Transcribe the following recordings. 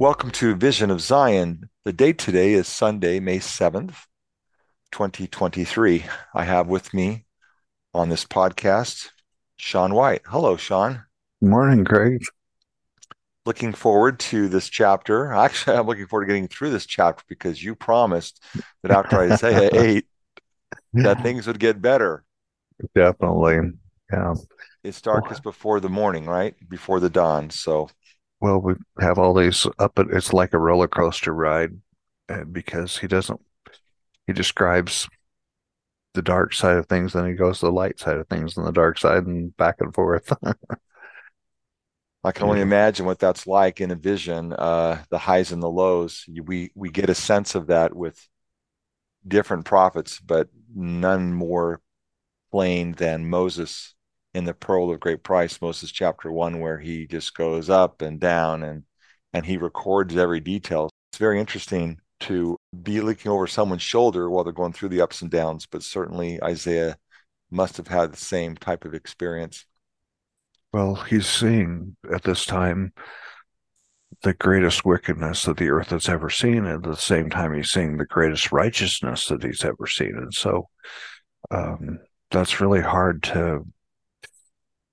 Welcome to Vision of Zion. The date today is Sunday, May 7th, 2023. I have with me on this podcast Sean White. Hello, Sean. Good Morning, Craig. Looking forward to this chapter. Actually, I'm looking forward to getting through this chapter because you promised that after Isaiah 8 that things would get better. Definitely. Yeah. It's darkest before the morning, right? Before the dawn. So well, we have all these up. It's like a roller coaster ride because he doesn't. He describes the dark side of things, then he goes to the light side of things, and the dark side, and back and forth. I can only imagine what that's like in a vision, uh, the highs and the lows. We we get a sense of that with different prophets, but none more plain than Moses in the Pearl of Great Price, Moses chapter one, where he just goes up and down and and he records every detail. It's very interesting to be looking over someone's shoulder while they're going through the ups and downs, but certainly Isaiah must have had the same type of experience. Well, he's seeing at this time the greatest wickedness that the earth has ever seen. And at the same time, he's seeing the greatest righteousness that he's ever seen. And so um, that's really hard to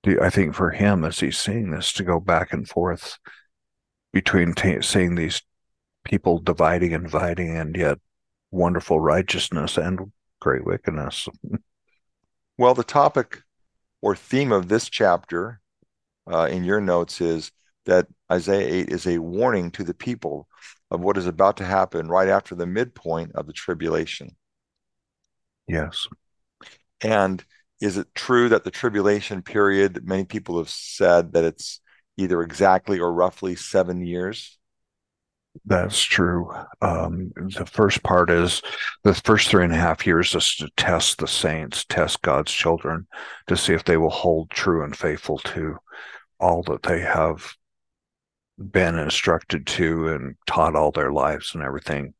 do. I think for him, as he's seeing this, to go back and forth between t- seeing these people dividing and dividing, and yet wonderful righteousness and great wickedness. well, the topic or theme of this chapter uh, in your notes is that Isaiah 8 is a warning to the people of what is about to happen right after the midpoint of the tribulation. Yes. And is it true that the tribulation period, many people have said that it's either exactly or roughly seven years? That's true. Um, the first part is the first three and a half years is to test the saints, test God's children, to see if they will hold true and faithful to all that they have been instructed to and taught all their lives and everything.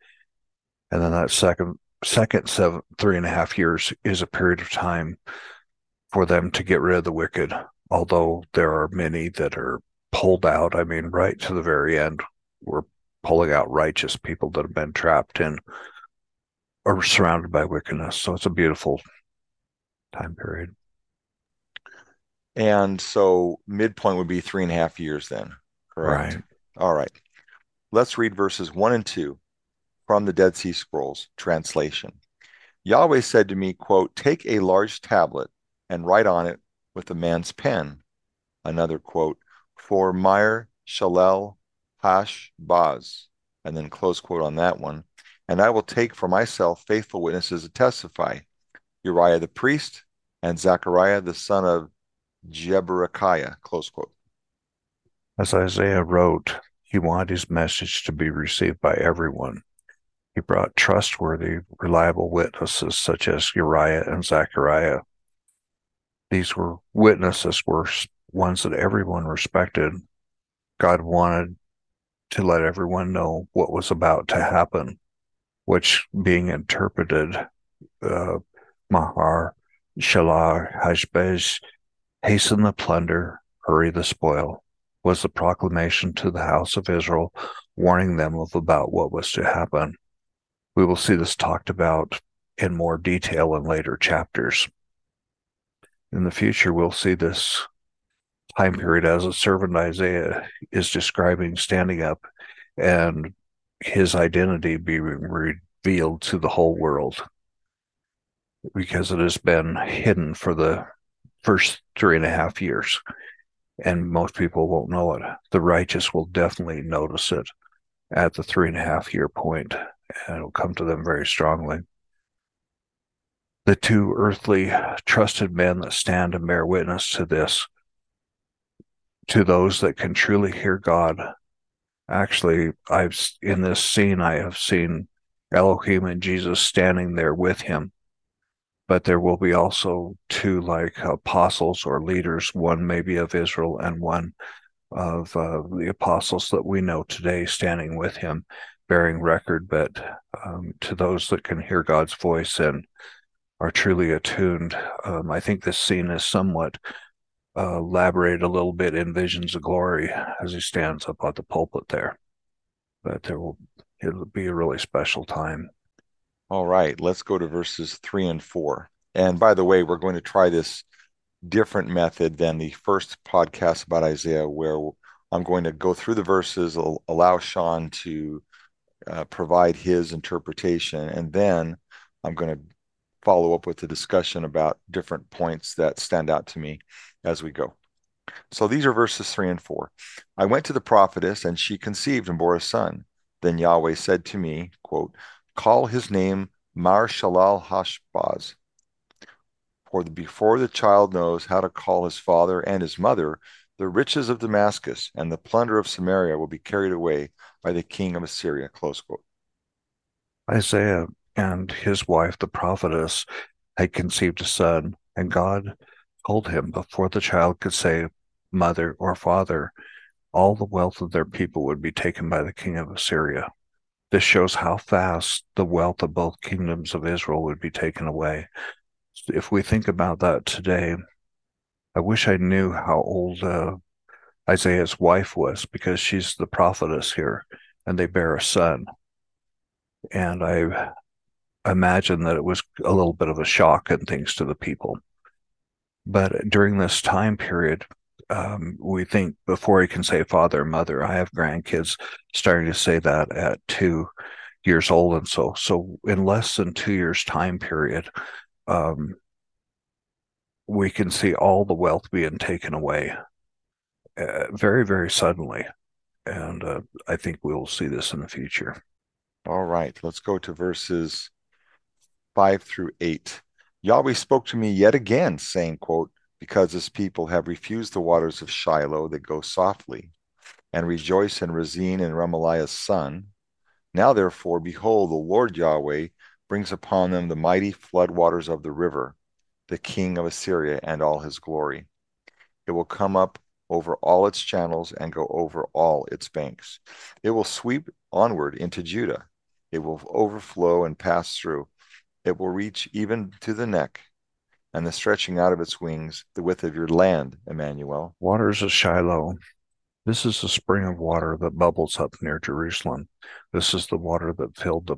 And then that second second seven three and a half years is a period of time for them to get rid of the wicked although there are many that are pulled out. I mean right to the very end we're pulling out righteous people that have been trapped in or surrounded by wickedness. So it's a beautiful time period. And so midpoint would be three and a half years then correct? Right. All right. Let's read verses one and two from the Dead Sea Scrolls translation. Yahweh said to me, quote, Take a large tablet and write on it with a man's pen. Another quote, For Meir Shalel Hash Baz. And then close quote on that one. And I will take for myself faithful witnesses to testify Uriah the priest and Zechariah the son of Jeberechiah. Close quote. As Isaiah wrote, he wanted his message to be received by everyone. He brought trustworthy, reliable witnesses such as Uriah and Zechariah. These were witnesses were ones that everyone respected. God wanted to let everyone know what was about to happen, which being interpreted, uh, Mahar, Shalar, Hashbez, hasten the plunder, hurry the spoil, was the proclamation to the house of Israel, warning them of about what was to happen. We will see this talked about in more detail in later chapters. In the future, we'll see this time period as a servant Isaiah is describing standing up and his identity being revealed to the whole world because it has been hidden for the first three and a half years and most people won't know it. The righteous will definitely notice it at the three and a half year point and it'll come to them very strongly. The two earthly trusted men that stand and bear witness to this, to those that can truly hear God. Actually, I've in this scene I have seen Elohim and Jesus standing there with him. But there will be also two like apostles or leaders, one maybe of Israel and one of uh, the apostles that we know today standing with him bearing record, but um, to those that can hear God's voice and are truly attuned. Um, I think this scene is somewhat uh, elaborated a little bit in Visions of Glory as he stands up at the pulpit there. But there will it'll be a really special time. All right, let's go to verses three and four. And by the way, we're going to try this different method than the first podcast about Isaiah, where I'm going to go through the verses, allow Sean to uh, provide his interpretation, and then I'm going to follow up with a discussion about different points that stand out to me as we go. So these are verses three and four. I went to the prophetess, and she conceived and bore a son. Then Yahweh said to me, quote, Call his name Mar Shalal Hashbaz. For before the child knows how to call his father and his mother, the riches of Damascus and the plunder of Samaria will be carried away by the king of Assyria. Close quote. Isaiah and his wife, the prophetess, had conceived a son, and God told him before the child could say mother or father, all the wealth of their people would be taken by the king of Assyria. This shows how fast the wealth of both kingdoms of Israel would be taken away. If we think about that today, I wish I knew how old uh, Isaiah's wife was because she's the prophetess here and they bear a son. And I imagine that it was a little bit of a shock and things to the people. But during this time period, um, we think before he can say father and mother, I have grandkids starting to say that at two years old and so so in less than two years time period um, we can see all the wealth being taken away uh, very very suddenly and uh, i think we'll see this in the future all right let's go to verses 5 through 8. Yahweh spoke to me yet again, saying, quote, Because this people have refused the waters of Shiloh that go softly, and rejoice in Rezin and Remaliah's son. Now therefore, behold, the Lord Yahweh brings upon them the mighty flood waters of the river, the king of Assyria and all his glory. It will come up over all its channels and go over all its banks. It will sweep onward into Judah. It will overflow and pass through it will reach even to the neck, and the stretching out of its wings, the width of your land, Emmanuel. Waters of Shiloh. This is the spring of water that bubbles up near Jerusalem. This is the water that filled the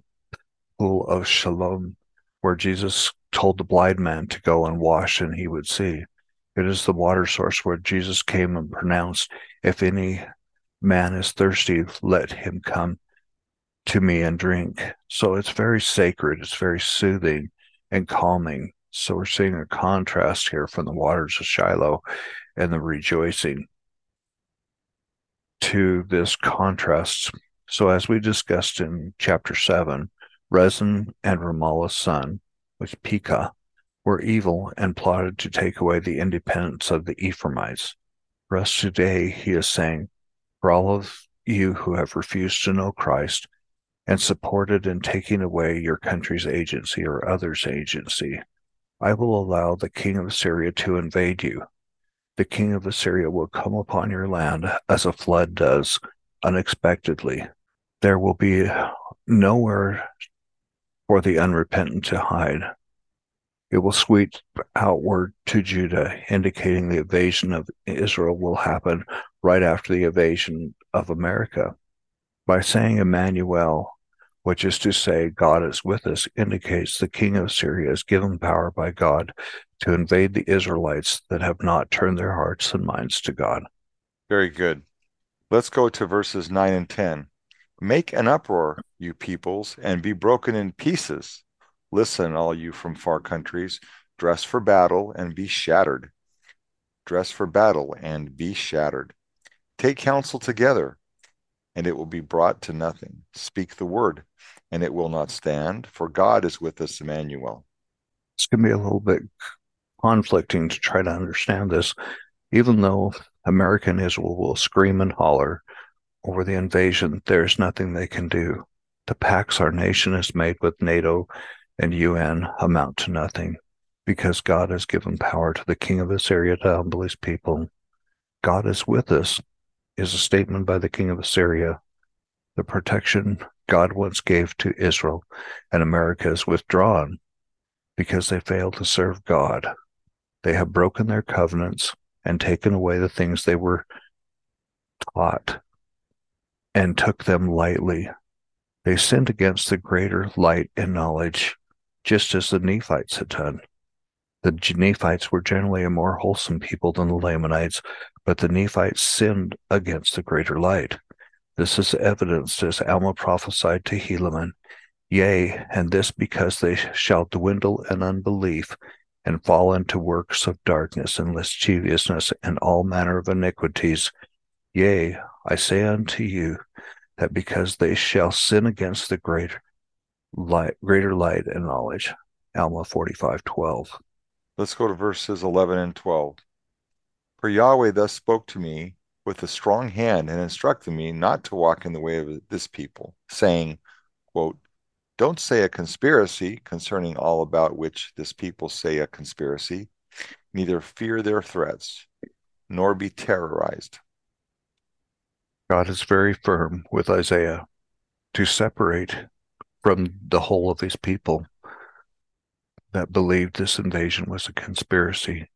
pool of Shalom, where Jesus told the blind man to go and wash and he would see. It is the water source where Jesus came and pronounced, If any man is thirsty, let him come to me and drink. So it's very sacred, it's very soothing and calming. So we're seeing a contrast here from the waters of Shiloh and the rejoicing to this contrast. So, as we discussed in chapter 7, Rezin and Remaliah's son, with Pekah, were evil and plotted to take away the independence of the Ephraimites. For us today, he is saying, For all of you who have refused to know Christ, and supported in taking away your country's agency or others' agency. I will allow the king of Assyria to invade you. The king of Assyria will come upon your land as a flood does, unexpectedly. There will be nowhere for the unrepentant to hide. It will sweep outward to Judah, indicating the invasion of Israel will happen right after the invasion of America. By saying Emmanuel, which is to say, God is with us, indicates the king of Assyria is given power by God to invade the Israelites that have not turned their hearts and minds to God. Very good. Let's go to verses 9 and 10. Make an uproar, you peoples, and be broken in pieces. Listen, all you from far countries, dress for battle and be shattered. Dress for battle and be shattered. Take counsel together and it will be brought to nothing. Speak the word, and it will not stand, for God is with us, Emmanuel. It's going to be a little bit conflicting to try to understand this, even though America and Israel will scream and holler over the invasion, there's nothing they can do. The pacts our nation has made with NATO and UN amount to nothing because God has given power to the king of Assyria to humble his people. God is with us is a statement by the king of Assyria. The protection God once gave to Israel and America is withdrawn. because they failed to serve God. They have broken their covenants and taken away the things they were taught and took them lightly. They sinned against the greater light and knowledge, just as the Nephites had done. The Nephites were generally a more wholesome people than the Lamanites, but the Nephites sinned against the greater light. This is evidenced as Alma prophesied to Helaman, Yea, and this because they shall dwindle in unbelief and fall into works of darkness and lasciviousness and all manner of iniquities. Yea, I say unto you that because they shall sin against the greater light, greater light and knowledge. Alma 45 12. Let's go to verses 11 and 12. For Yahweh thus spoke to me with a strong hand and instructed me not to walk in the way of this people, saying, quote, Don't say a conspiracy concerning all about which this people say a conspiracy, neither fear their threats, nor be terrorized. God is very firm with Isaiah to separate from the whole of his people that believed this invasion was a conspiracy.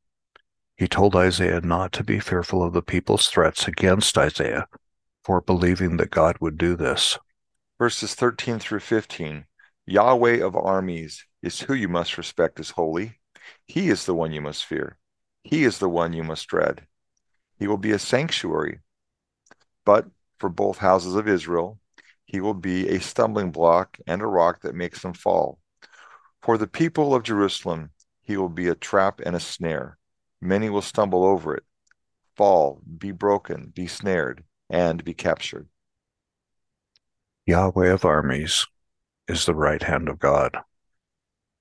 He told Isaiah not to be fearful of the people's threats against Isaiah for believing that God would do this. Verses 13 through 15 Yahweh of armies is who you must respect as holy. He is the one you must fear. He is the one you must dread. He will be a sanctuary, but for both houses of Israel, he will be a stumbling block and a rock that makes them fall. For the people of Jerusalem, he will be a trap and a snare. Many will stumble over it, fall, be broken, be snared, and be captured. Yahweh of armies is the right hand of God.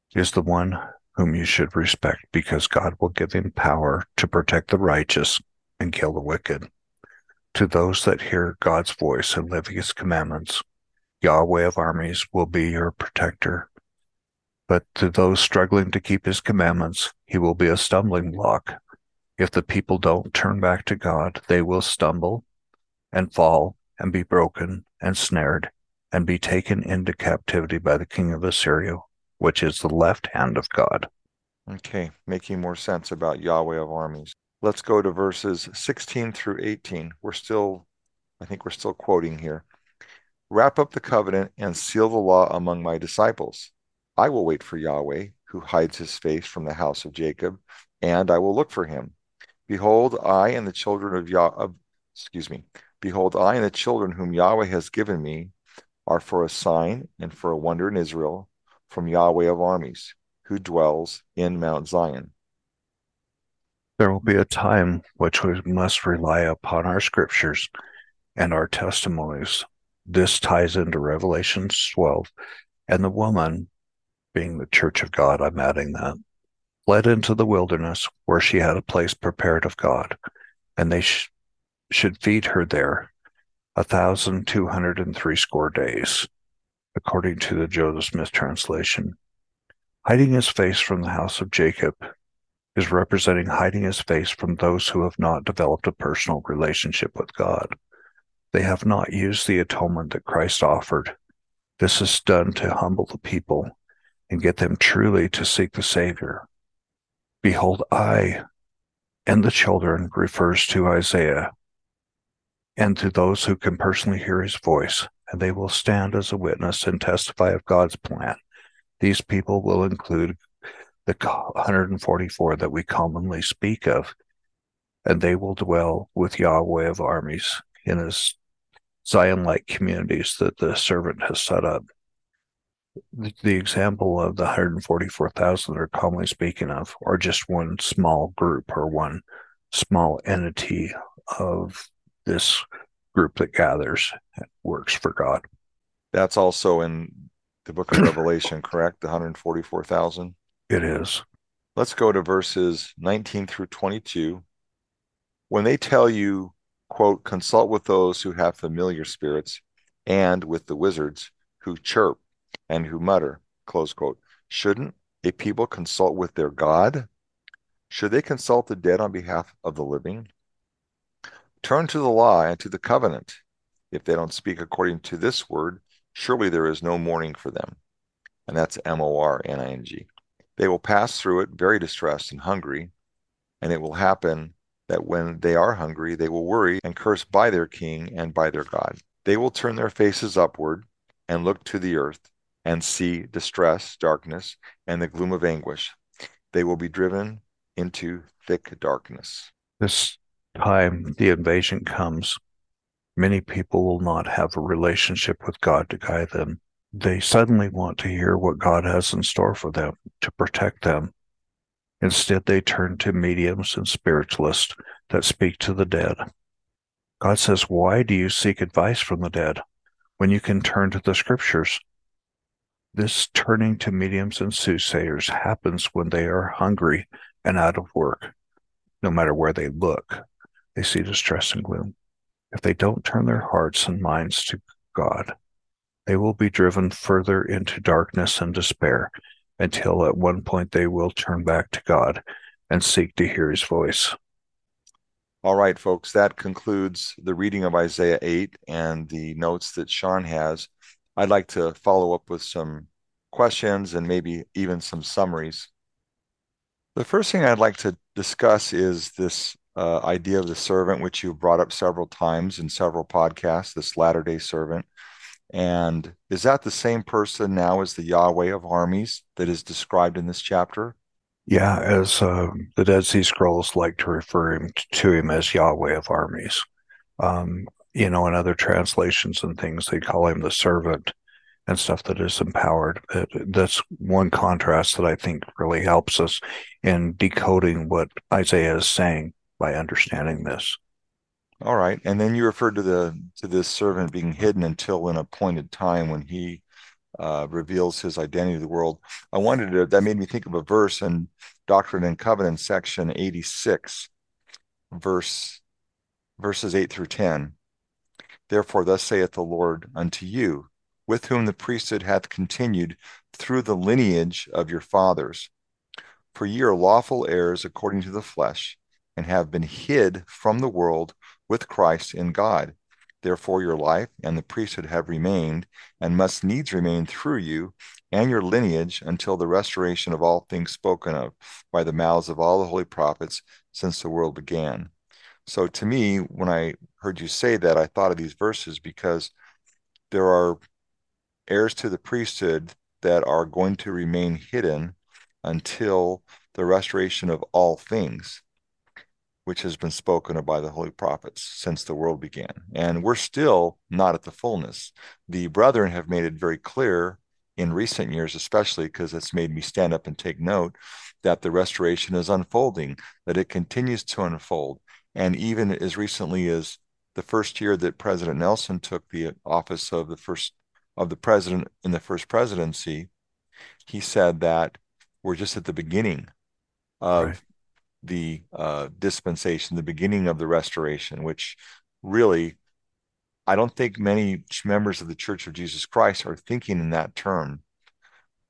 He is the one whom you should respect because God will give him power to protect the righteous and kill the wicked. To those that hear God's voice and live his commandments, Yahweh of armies will be your protector but to those struggling to keep his commandments, he will be a stumbling block. If the people don't turn back to God, they will stumble and fall and be broken and snared and be taken into captivity by the king of Assyria, which is the left hand of God. Okay, making more sense about Yahweh of armies. Let's go to verses 16 through 18. We're still, I think we're still quoting here. Wrap up the covenant and seal the law among my disciples. I will wait for Yahweh, who hides his face from the house of Jacob, and I will look for him. Behold, I and the children of Yah, of, excuse me, behold, I and the children whom Yahweh has given me are for a sign and for a wonder in Israel from Yahweh of armies, who dwells in Mount Zion. There will be a time which we must rely upon our scriptures and our testimonies. This ties into Revelation 12. And the woman being the church of God, I'm adding that, led into the wilderness where she had a place prepared of God, and they sh- should feed her there a thousand two hundred and three score days, according to the Joseph Smith translation. Hiding his face from the house of Jacob is representing hiding his face from those who have not developed a personal relationship with God. They have not used the atonement that Christ offered. This is done to humble the people and get them truly to seek the Savior. Behold, I and the children refers to Isaiah and to those who can personally hear his voice, and they will stand as a witness and testify of God's plan. These people will include the 144 that we commonly speak of, and they will dwell with Yahweh of armies in his Zion like communities that the servant has set up the, the example of the 144,000 they're commonly speaking of, or just one small group or one small entity of this group that gathers and works for God. That's also in the book of Revelation, correct? The 144,000? It is. Let's go to verses 19 through 22. When they tell you, quote, consult with those who have familiar spirits and with the wizards who chirp and who mutter, close quote. Shouldn't a people consult with their God? Should they consult the dead on behalf of the living? Turn to the law and to the covenant. If they don't speak according to this word, surely there is no mourning for them. And that's M O R N I N G. They will pass through it very distressed and hungry, and it will happen that when they are hungry, they will worry and curse by their king and by their God. They will turn their faces upward and look to the earth and see distress, darkness, and the gloom of anguish. They will be driven into thick darkness. This time the invasion comes, many people will not have a relationship with God to guide them. They suddenly want to hear what God has in store for them to protect them. Instead, they turn to mediums and spiritualists that speak to the dead. God says, Why do you seek advice from the dead when you can turn to the scriptures? This turning to mediums and soothsayers happens when they are hungry and out of work. No matter where they look, they see distress and gloom. If they don't turn their hearts and minds to God, they will be driven further into darkness and despair until at one point they will turn back to God and seek to hear his voice. All right, folks, that concludes the reading of Isaiah 8 and the notes that Sean has. I'd like to follow up with some questions and maybe even some summaries. The first thing I'd like to discuss is this uh, idea of the servant, which you've brought up several times in several podcasts, this latter day servant. And is that the same person now as the Yahweh of armies that is described in this chapter? Yeah, as uh, the Dead Sea Scrolls like to refer him to him as Yahweh of armies. Um, you know, in other translations and things, they call him the servant and stuff that is empowered. That's one contrast that I think really helps us in decoding what Isaiah is saying by understanding this. All right, and then you referred to the to this servant being hidden until an appointed time when he uh, reveals his identity to the world. I wanted to that made me think of a verse in Doctrine and Covenants section eighty six, verse verses eight through ten. Therefore, thus saith the Lord unto you, with whom the priesthood hath continued through the lineage of your fathers. For ye are lawful heirs according to the flesh, and have been hid from the world with Christ in God. Therefore, your life and the priesthood have remained, and must needs remain through you and your lineage until the restoration of all things spoken of by the mouths of all the holy prophets since the world began. So to me, when I heard you say that, I thought of these verses because there are heirs to the priesthood that are going to remain hidden until the restoration of all things, which has been spoken of by the holy prophets since the world began. And we're still not at the fullness. The brethren have made it very clear in recent years, especially because it's made me stand up and take note that the restoration is unfolding, that it continues to unfold. And even as recently as the first year that President Nelson took the office of the first of the president in the first presidency, he said that we're just at the beginning of right. The uh, dispensation, the beginning of the restoration, which really I don't think many members of the Church of Jesus Christ are thinking in that term,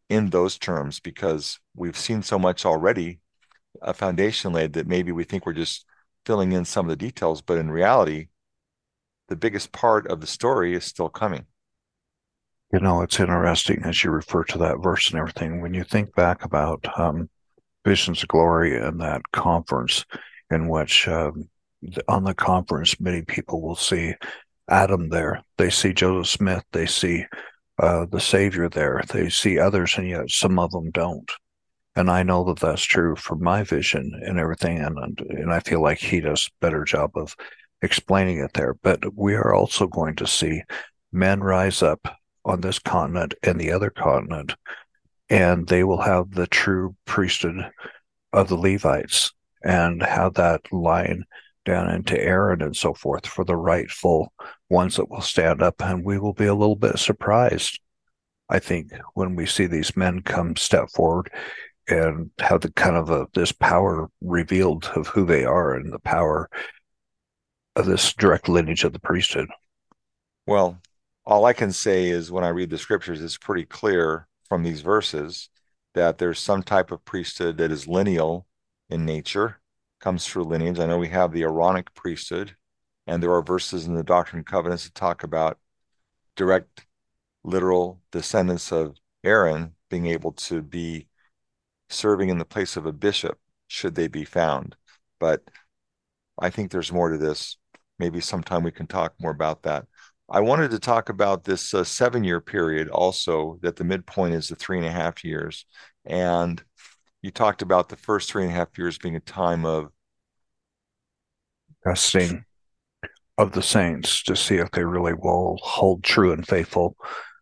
in those terms, because we've seen so much already, a foundation laid that maybe we think we're just filling in some of the details, but in reality, the biggest part of the story is still coming. You know, it's interesting as you refer to that verse and everything. When you think back about um, Visions of Glory and that conference, in which um, on the conference, many people will see Adam there. They see Joseph Smith. They see uh, the Savior there. They see others, and yet some of them don't. And I know that that's true for my vision and everything. And, and I feel like he does a better job of explaining it there. But we are also going to see men rise up on this continent and the other continent, and they will have the true priesthood of the Levites and have that line down into Aaron and so forth for the rightful ones that will stand up. And we will be a little bit surprised, I think, when we see these men come step forward and have the kind of a, this power revealed of who they are and the power of this direct lineage of the priesthood. Well, all I can say is when I read the scriptures, it's pretty clear from these verses that there's some type of priesthood that is lineal in nature comes through lineage. I know we have the Aaronic priesthood, and there are verses in the Doctrine and Covenants that talk about direct, literal descendants of Aaron being able to be serving in the place of a bishop, should they be found. But I think there's more to this. Maybe sometime we can talk more about that. I wanted to talk about this uh, seven year period also, that the midpoint is the three and a half years. And you talked about the first three and a half years being a time of testing of the saints to see if they really will hold true and faithful.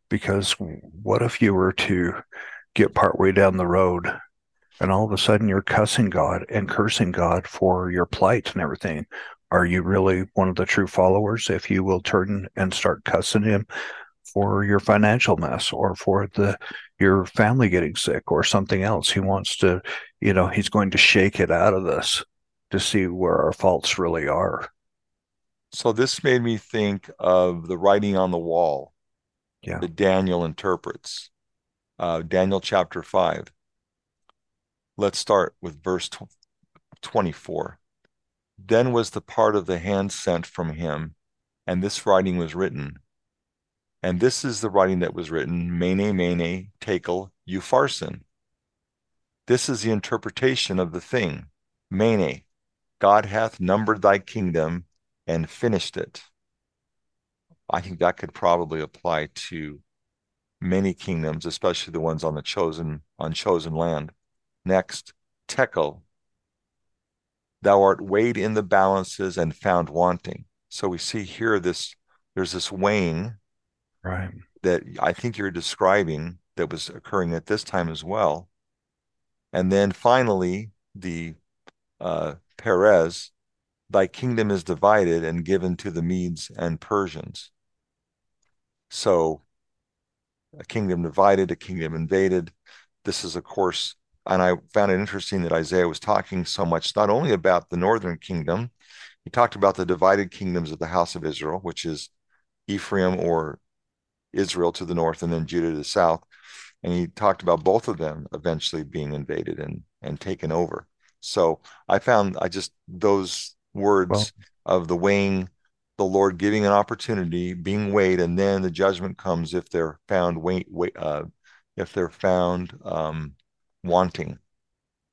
Because what if you were to get partway down the road and all of a sudden you're cussing God and cursing God for your plight and everything? Are you really one of the true followers if you will turn and start cussing him for your financial mess or for the your family getting sick or something else? He wants to, you know, he's going to shake it out of us to see where our faults really are. So this made me think of the writing on the wall yeah. that Daniel interprets. Uh, Daniel chapter 5. Let's start with verse 24. Then was the part of the hand sent from him, and this writing was written. And this is the writing that was written, Mene, Mene, Tekel, Upharsin. This is the interpretation of the thing. Mene, God hath numbered thy kingdom and finished it. I think that could probably apply to many kingdoms, especially the ones on the chosen on chosen land. Next, tekel. Thou art weighed in the balances and found wanting. So we see here this there's this weighing right that I think you're describing that was occurring at this time as well. And then finally, the uh, Peres, thy kingdom is divided and given to the Medes and Persians. So, a kingdom divided, a kingdom invaded. This is, of course, and I found it interesting that Isaiah was talking so much not only about the northern kingdom, he talked about the divided kingdoms of the house of Israel, which is Ephraim or Israel to the north and then Judah to the south. And he talked about both of them eventually being invaded and, and taken over. So I found I just those words well, of the weighing, the Lord giving an opportunity, being weighed, and then the judgment comes if they're found wait, wait uh, if they're found um, wanting.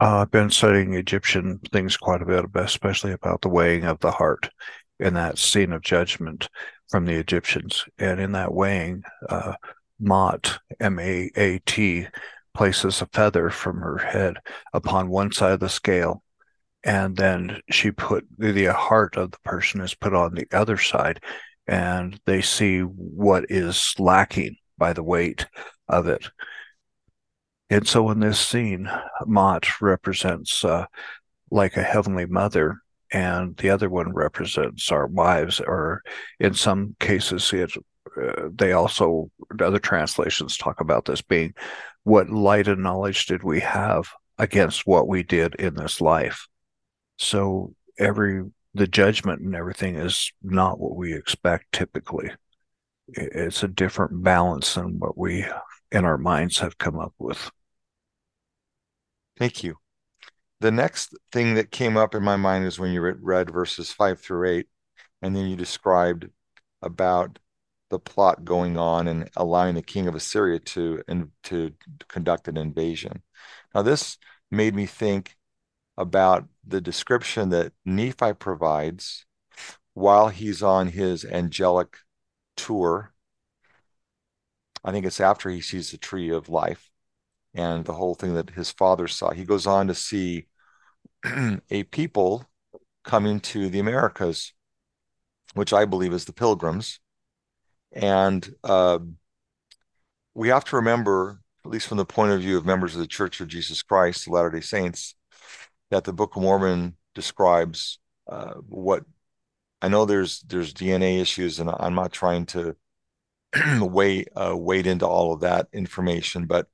Uh, I've been studying Egyptian things quite a bit, especially about the weighing of the heart in that scene of judgment from the Egyptians. And in that weighing, uh, Maat, M A A T, places a feather from her head upon one side of the scale. And then she put the heart of the person is put on the other side, and they see what is lacking by the weight of it. And so in this scene, Maat represents uh, like a heavenly mother, and the other one represents our wives, or in some cases, it, uh, they also, other translations talk about this being what light and knowledge did we have against what we did in this life. So every, the judgment and everything is not what we expect typically. It's a different balance than what we in our minds have come up with. Thank you. The next thing that came up in my mind is when you read verses five through eight, and then you described about the plot going on and allowing the king of Assyria to and to conduct an invasion. Now, this made me think about the description that Nephi provides while he's on his angelic tour. I think it's after he sees the tree of life and the whole thing that his father saw. He goes on to see a people coming to the Americas, which I believe is the pilgrims. And uh, we have to remember, at least from the point of view of members of the Church of Jesus Christ, the Latter day Saints, that the Book of Mormon describes uh, what I know there's there's DNA issues, and I'm not trying to wait uh, wade into all of that information, but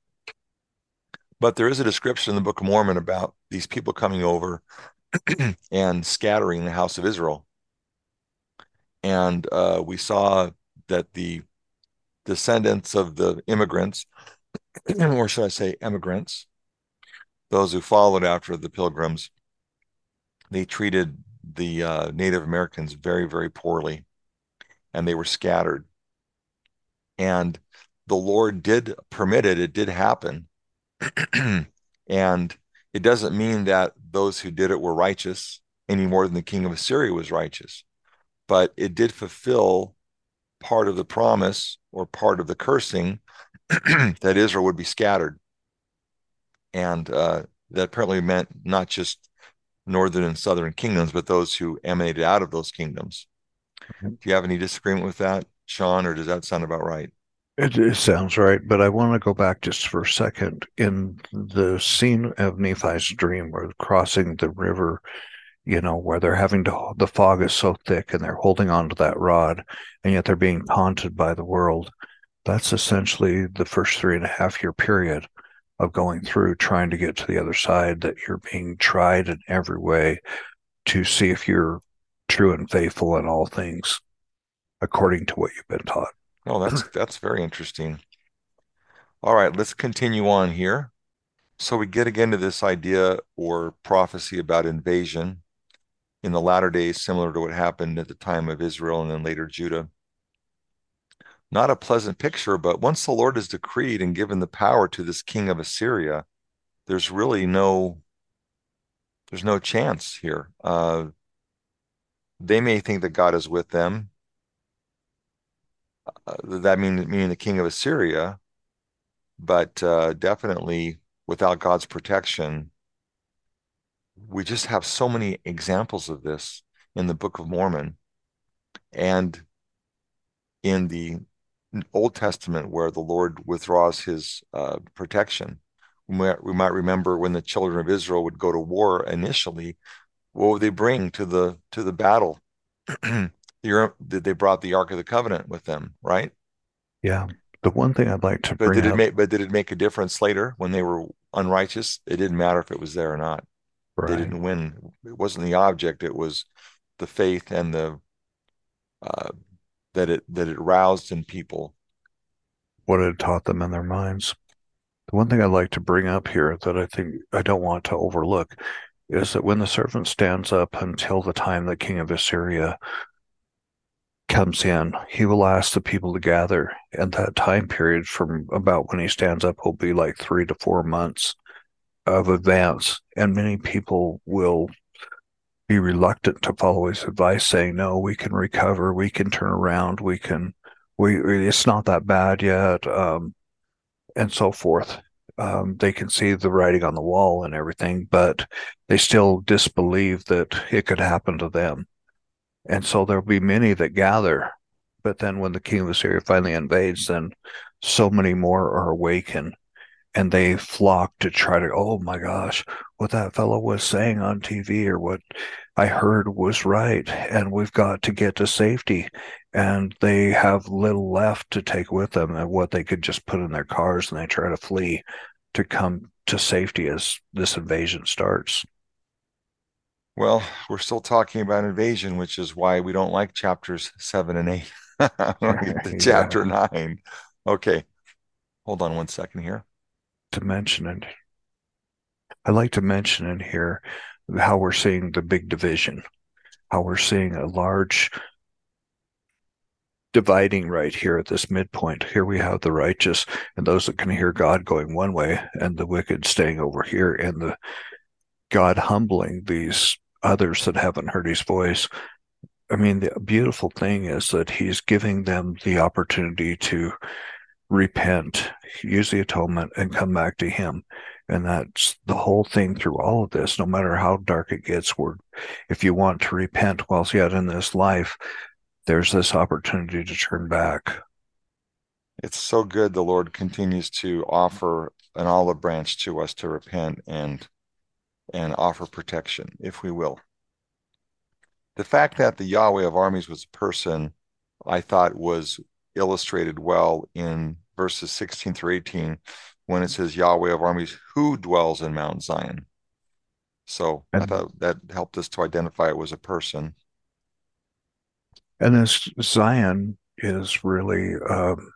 but there is a description in the Book of Mormon about these people coming over and scattering the house of Israel. And uh, we saw that the descendants of the immigrants, or should I say immigrants, those who followed after the pilgrims, they treated the uh, Native Americans very, very poorly, and they were scattered. And the Lord did permit it; it did happen And it doesn't mean that those who did it were righteous any more than the king of Assyria was righteous, but it did fulfill part of the promise or part of the cursing that Israel would be scattered. And uh, that apparently meant not just northern and southern kingdoms, but those who emanated out of those kingdoms. Mm-hmm. Do you have any disagreement with that, Sean, or does that sound about right? It, it, sounds right, but I want to go back just for a second. In the scene of Nephi's dream, where crossing the river, you know, where they're having to, the fog is so thick and they're holding on to that rod, and yet they're being taunted by the world. That's essentially the first three and a half year period of going through trying to get to the other side, that you're being tried in every way to see if you're true and faithful in all things according to what you've been taught. Oh, that's that's very interesting. All right, let's continue on here. So we get again to this idea or prophecy about invasion in the latter days, similar to what happened at the time of Israel and then later Judah. Not a pleasant picture, but once the Lord has decreed and given the power to this king of Assyria, there's really no there's no chance here. Uh, they may think that God is with them. Uh, that means meaning the king of Assyria, but uh, definitely without God's protection, we just have so many examples of this in the Book of Mormon and in the Old Testament where the Lord withdraws his uh, protection. We might, we might remember when the children of Israel would go to war initially, what would they bring to the to the battle? they brought the Ark of the Covenant with them, right? Yeah. The one thing I'd like to but did it up... make but did it make a difference later when they were unrighteous? It didn't matter if it was there or not. Right. They didn't win. It wasn't the object. It was the faith and the uh, that it that it roused in people. What it taught them in their minds. The one thing I'd like to bring up here that I think I don't want to overlook is that when the servant stands up until the time the king of Assyria comes in, he will ask the people to gather. And that time period from about when he stands up will be like three to four months of advance. And many people will be reluctant to follow his advice, saying, no, we can recover, we can turn around, we can, we, it's not that bad yet, um, and so forth. Um, they can see the writing on the wall and everything, but they still disbelieve that it could happen to them. And so there'll be many that gather. But then when the king of Assyria finally invades, then so many more are awakened and they flock to try to, oh my gosh, what that fellow was saying on TV or what I heard was right. And we've got to get to safety. And they have little left to take with them and what they could just put in their cars and they try to flee to come to safety as this invasion starts. Well, we're still talking about invasion, which is why we don't like chapters seven and eight. yeah. Chapter nine. Okay. Hold on one second here to mention it. I'd like to mention in here how we're seeing the big division, how we're seeing a large dividing right here at this midpoint. Here we have the righteous and those that can hear God going one way, and the wicked staying over here, and the God humbling these others that haven't heard his voice. I mean, the beautiful thing is that he's giving them the opportunity to repent, use the atonement, and come back to Him. And that's the whole thing through all of this, no matter how dark it gets. Where if you want to repent whilst yet in this life, there's this opportunity to turn back. It's so good the Lord continues to offer an olive branch to us to repent and and offer protection, if we will. The fact that the Yahweh of armies was a person, I thought was illustrated well in verses 16 through 18 when it says Yahweh of armies who dwells in Mount Zion. So and, I thought that helped us to identify it was a person. And this Zion is really um,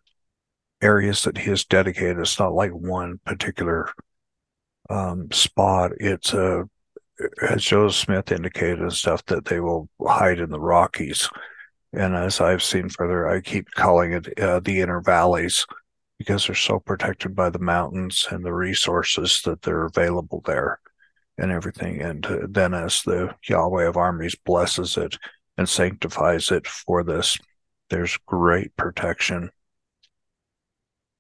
areas that he has dedicated. It's not like one particular um, spot. It's a, as Joseph Smith indicated and stuff, that they will hide in the Rockies. And as I've seen further, I keep calling it uh, the inner valleys because they're so protected by the mountains and the resources that they're available there and everything. And uh, then as the Yahweh of armies blesses it and sanctifies it for this, there's great protection.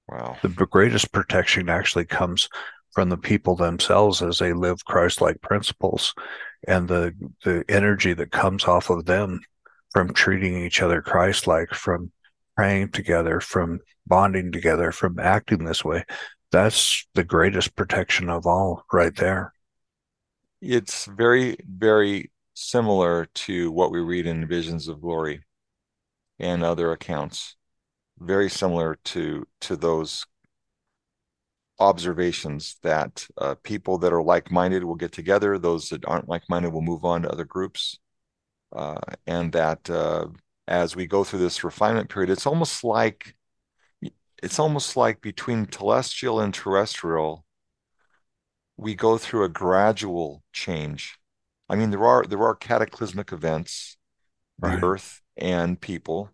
Wow. The greatest protection actually comes from the people themselves as they live Christ-like principles and the the energy that comes off of them from treating each other Christ-like, from praying together, from bonding together, from acting this way. That's the greatest protection of all right there. It's very, very similar to what we read in Visions of Glory and other accounts. Very similar to to those observations that uh, people that are like-minded will get together those that aren't like-minded will move on to other groups. Uh, and that uh, as we go through this refinement period it's almost like it's almost like between telestial and terrestrial we go through a gradual change. I mean there are there are cataclysmic events the earth and people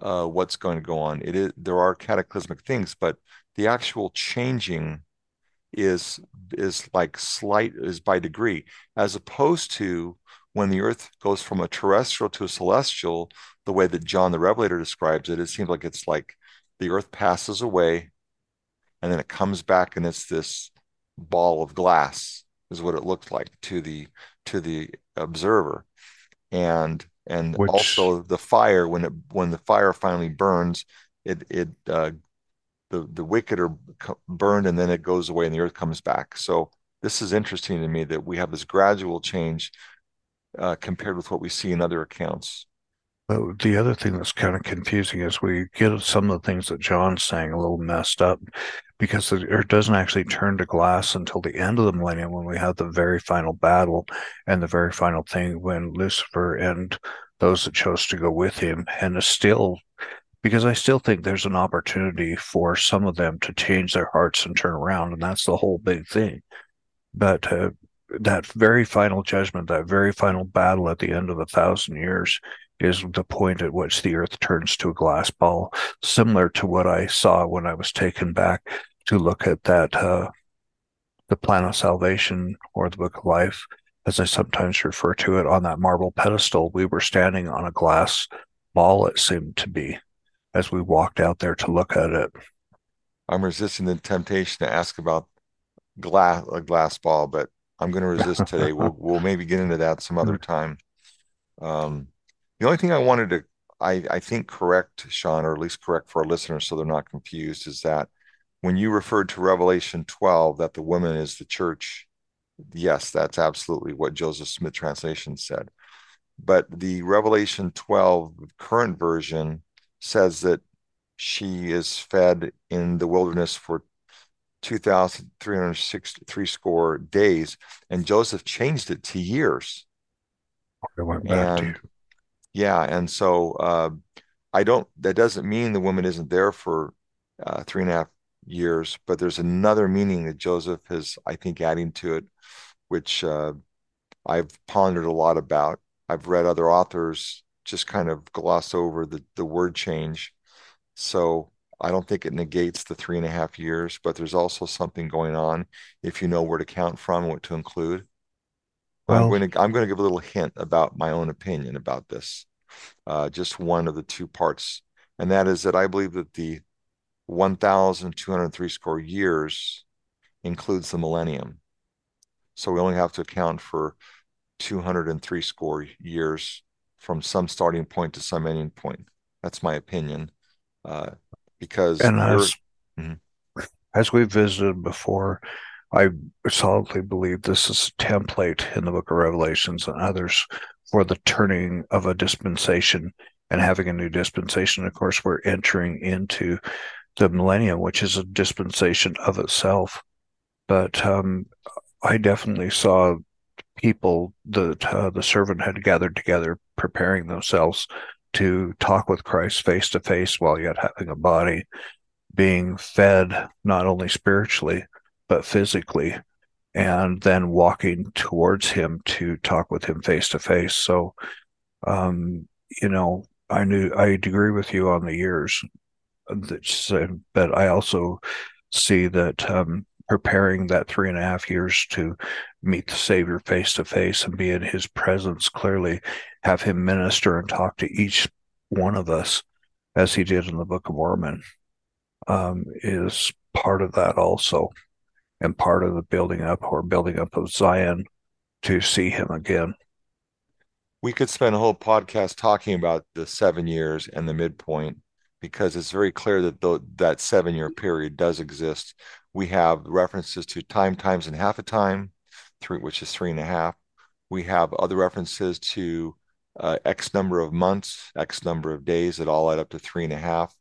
uh, what's going to go on. It is there are cataclysmic things but the actual changing is is like slight is by degree as opposed to when the earth goes from a terrestrial to a celestial the way that john the revelator describes it it seems like it's like the earth passes away and then it comes back and it's this ball of glass is what it looked like to the to the observer. And and Which... also the fire when it when the fire finally burns it it uh, the the wicked are burned and then it goes away and the earth comes back. So this is interesting to me that we have this gradual change uh, compared with what we see in other accounts. Well, the other thing that's kind of confusing is we get some of the things that John's saying a little messed up because the earth doesn't actually turn to glass until the end of the millennium when we have the very final battle and the very final thing when Lucifer and those that chose to go with him and is still because I still think there's an opportunity for some of them to change their hearts and turn around, and that's the whole big thing. But uh, that very final judgment, that very final battle at the end of a thousand years, is the point at which the earth turns to a glass ball, similar to what I saw when I was taken back to look at that, uh, the plan of salvation or the book of life, as I sometimes refer to it, on that marble pedestal. We were standing on a glass ball, it seemed to be as we walked out there to look at it. I'm resisting the temptation to ask about glass a glass ball, but I'm going to resist today. we'll we'll maybe get into that some other time. Um, the only thing I wanted to I, I think correct, Sean, or at least correct for our listeners so they're not confused, is that when you referred to Revelation 12 that the woman is the church, yes, that's absolutely what Joseph Smith translation said. But the Revelation 12 current version says that she is fed in the wilderness for 2,363 score days, and Joseph changed it to years. and, yeah, and so uh, I don't. That doesn't mean the woman isn't there for uh, three and a half years, but there's another meaning that Joseph is, I think, adding to it, which uh, I've pondered a lot about. I've read other authors just kind of gloss over the the word change. So I don't think it negates the three and a half years, but there's also something going on if you know where to count from, what to include. Well, I'm going to I'm going to give a little hint about my own opinion about this. Uh, just one of the two parts, and that is that I believe that the 1,203 score years includes the millennium. So we only have to account for 203 score years from some starting point to some ending point. That's my opinion. Uh, because and as, mm-hmm. as we visited before, I solidly believe this is a template in the book of Revelations and others for the turning of a dispensation and having a new dispensation. Of course, we're entering into the millennium, which is a dispensation of itself. But um, I definitely saw people that uh, the servant had gathered together, preparing themselves to talk with Christ face to face while yet having a body, being fed not only spiritually, but physically, and then walking towards him to talk with him face to face. So, um, you know, I knew I agree with you on the years. but I also see that um, preparing that three and a half years to meet the Savior face to face and be in his presence clearly, have him minister and talk to each one of us as he did in the Book of Mormon, um, is part of that also, and part of the building up or building up of Zion to see him again. We could spend a whole podcast talking about the seven years and the midpoint because it's very clear that the, that seven year period does exist. We have references to time times and half a time, three, which is three and a half. We have other references to uh, X number of months, X number of days that all add up to three and a half.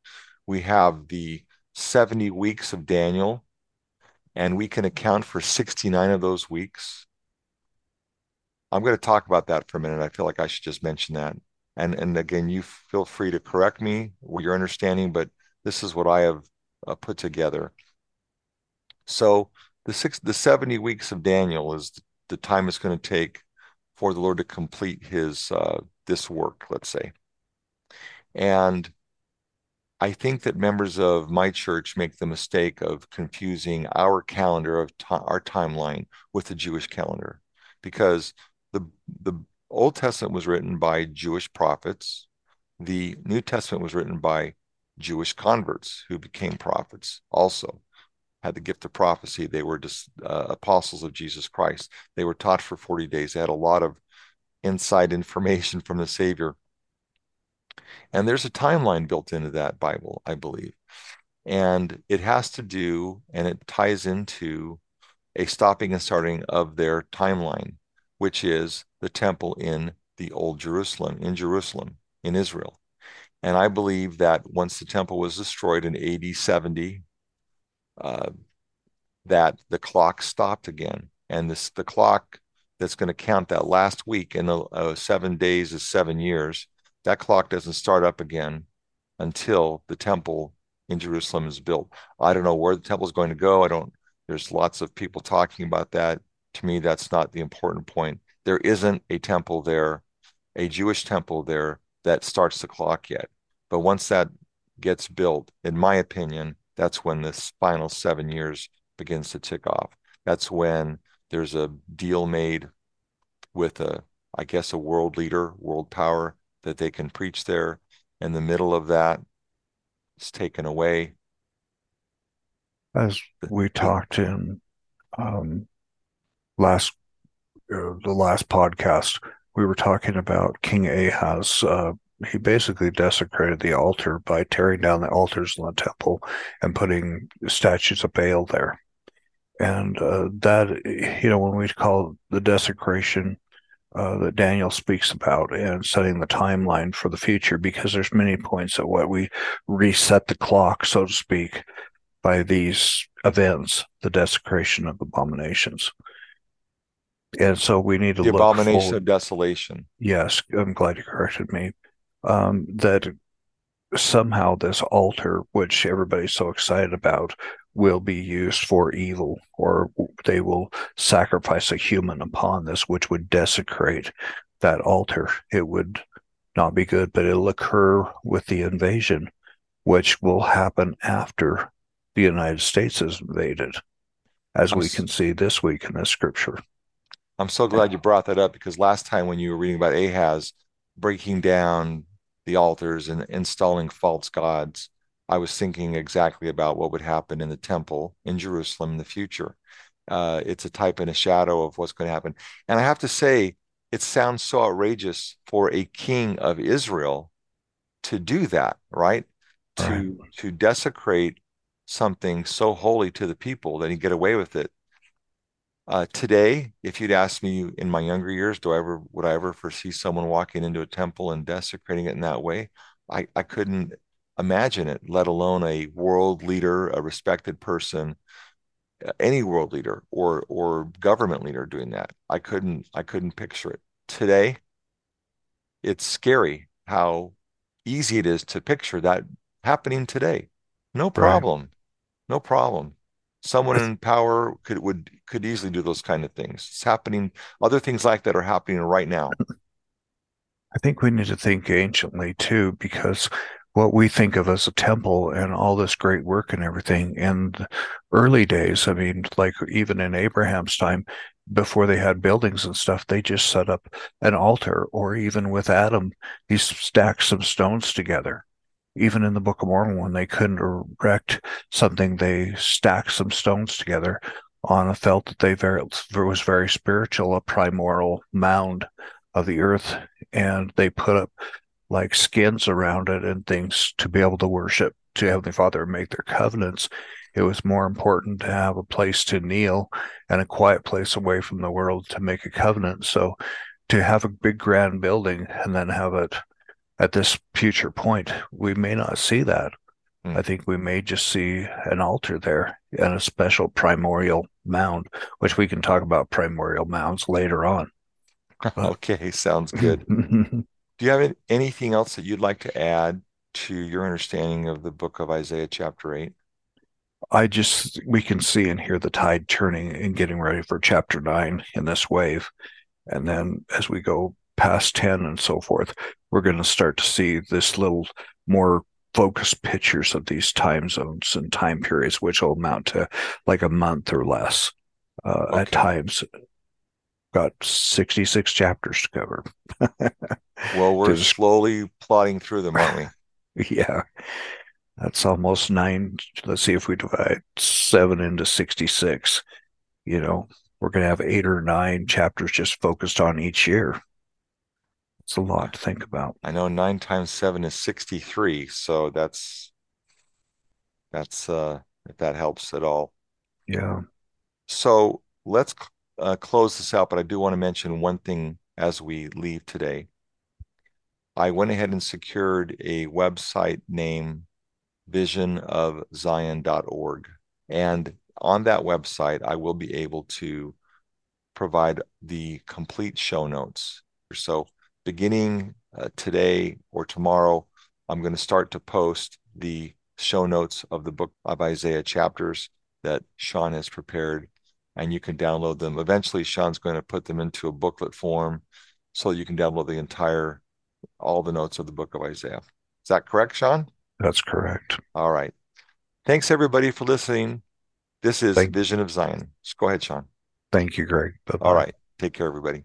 We have the 70 weeks of Daniel, and we can account for 69 of those weeks. I'm going to talk about that for a minute. I feel like I should just mention that and and again you feel free to correct me with your understanding but this is what i have uh, put together so the six the 70 weeks of daniel is the time it's going to take for the lord to complete his uh, this work let's say. And i think that members of my church make the mistake of confusing our calendar of our timeline with the jewish calendar. Because the the Old Testament was written by Jewish prophets. The New Testament was written by Jewish converts who became prophets also had the gift of prophecy. They were just uh, apostles of Jesus Christ. They were taught for 40 days. They had a lot of inside information from the Savior. And there's a timeline built into that Bible, I believe. And it has to do, and it ties into a stopping and starting of their timeline which is the temple in the Old Jerusalem, in Jerusalem, in Israel. And I believe that once the temple was destroyed in AD 70, uh, that the clock stopped again. And this the clock that's going to count that last week in the uh, seven days is seven years. That clock doesn't start up again until the temple in Jerusalem is built. I don't know where the temple is going to go. I don't. There's lots of people talking about that to me, that's not the important point. There isn't a temple there, a Jewish temple there that starts the clock yet. But once that gets built, in my opinion, that's when this final seven years begins to tick off. That's when there's a deal made with a, I guess, a world leader, world power that they can preach there. In the middle of that, it's taken away. As we talked in um, last uh, the last podcast we were talking about King Ahaz. Uh, he basically desecrated the altar by tearing down the altars in the temple and putting statues of Baal there. And uh, that, you know, when we call the desecration uh, that Daniel speaks about and setting the timeline for the future, because there's many points at what we reset the clock, so to speak, by these events, the desecration of abominations and so we need to the abomination forward. of desolation. Yes, I'm glad you corrected me. Um, that somehow this altar, which everybody's so excited about, will be used for evil, or they will sacrifice a human upon this, which would desecrate that altar. It would not be good, but it'll occur with the invasion, which will happen after the United States is invaded, as we can see this week in the scripture. I'm so glad you brought that up because last time when you were reading about Ahaz breaking down the altars and installing false gods, I was thinking exactly about what would happen in the temple in Jerusalem in the future. Uh, it's a type and a shadow of what's going to happen. And I have to say, it sounds so outrageous for a king of Israel to do that, right? right. To to desecrate something so holy to the people that he get away with it. Uh, today, if you'd asked me in my younger years, do I ever would I ever foresee someone walking into a temple and desecrating it in that way? I, I couldn't imagine it, let alone a world leader, a respected person, any world leader or or government leader doing that. I couldn't I couldn't picture it. Today, it's scary how easy it is to picture that happening today. No problem. Right. No problem someone in power could would could easily do those kind of things it's happening other things like that are happening right now i think we need to think anciently too because what we think of as a temple and all this great work and everything. In early days, I mean, like even in Abraham's time, before they had buildings and stuff, they just set up an altar, or even with Adam, he stacked some stones together. Even in the Book of Mormon, when they couldn't erect something, they stacked some stones together on a felt that they very was very spiritual, a primordial mound of the earth, and they put up like skins around it and things to be able to worship to Heavenly Father and make their covenants. It was more important to have a place to kneel and a quiet place away from the world to make a covenant. So to have a big grand building and then have it at this future point, we may not see that. Mm. I think we may just see an altar there and a special primordial mound, which we can talk about primordial mounds later on. okay, sounds good. Do you have anything else that you'd like to add to your understanding of the book of Isaiah, chapter 8? I just, we can see and hear the tide turning and getting ready for chapter 9 in this wave. And then as we go past 10 and so forth, we're going to start to see this little more focused pictures of these time zones and time periods, which will amount to like a month or less uh, okay. at times got 66 chapters to cover. well, we're slowly plodding through them, aren't we? yeah. That's almost nine. Let's see if we divide seven into 66. You know, we're going to have eight or nine chapters just focused on each year. It's a lot to think about. I know nine times seven is 63. So that's, that's, uh, if that helps at all. Yeah. So let's uh, close this out, but I do want to mention one thing as we leave today. I went ahead and secured a website name visionofzion.org. And on that website, I will be able to provide the complete show notes. So, beginning uh, today or tomorrow, I'm going to start to post the show notes of the book of Isaiah chapters that Sean has prepared and you can download them. Eventually, Sean's going to put them into a booklet form so you can download the entire, all the notes of the book of Isaiah. Is that correct, Sean? That's correct. All right. Thanks, everybody, for listening. This is Thank- Vision of Zion. Just go ahead, Sean. Thank you, Greg. Bye-bye. All right. Take care, everybody.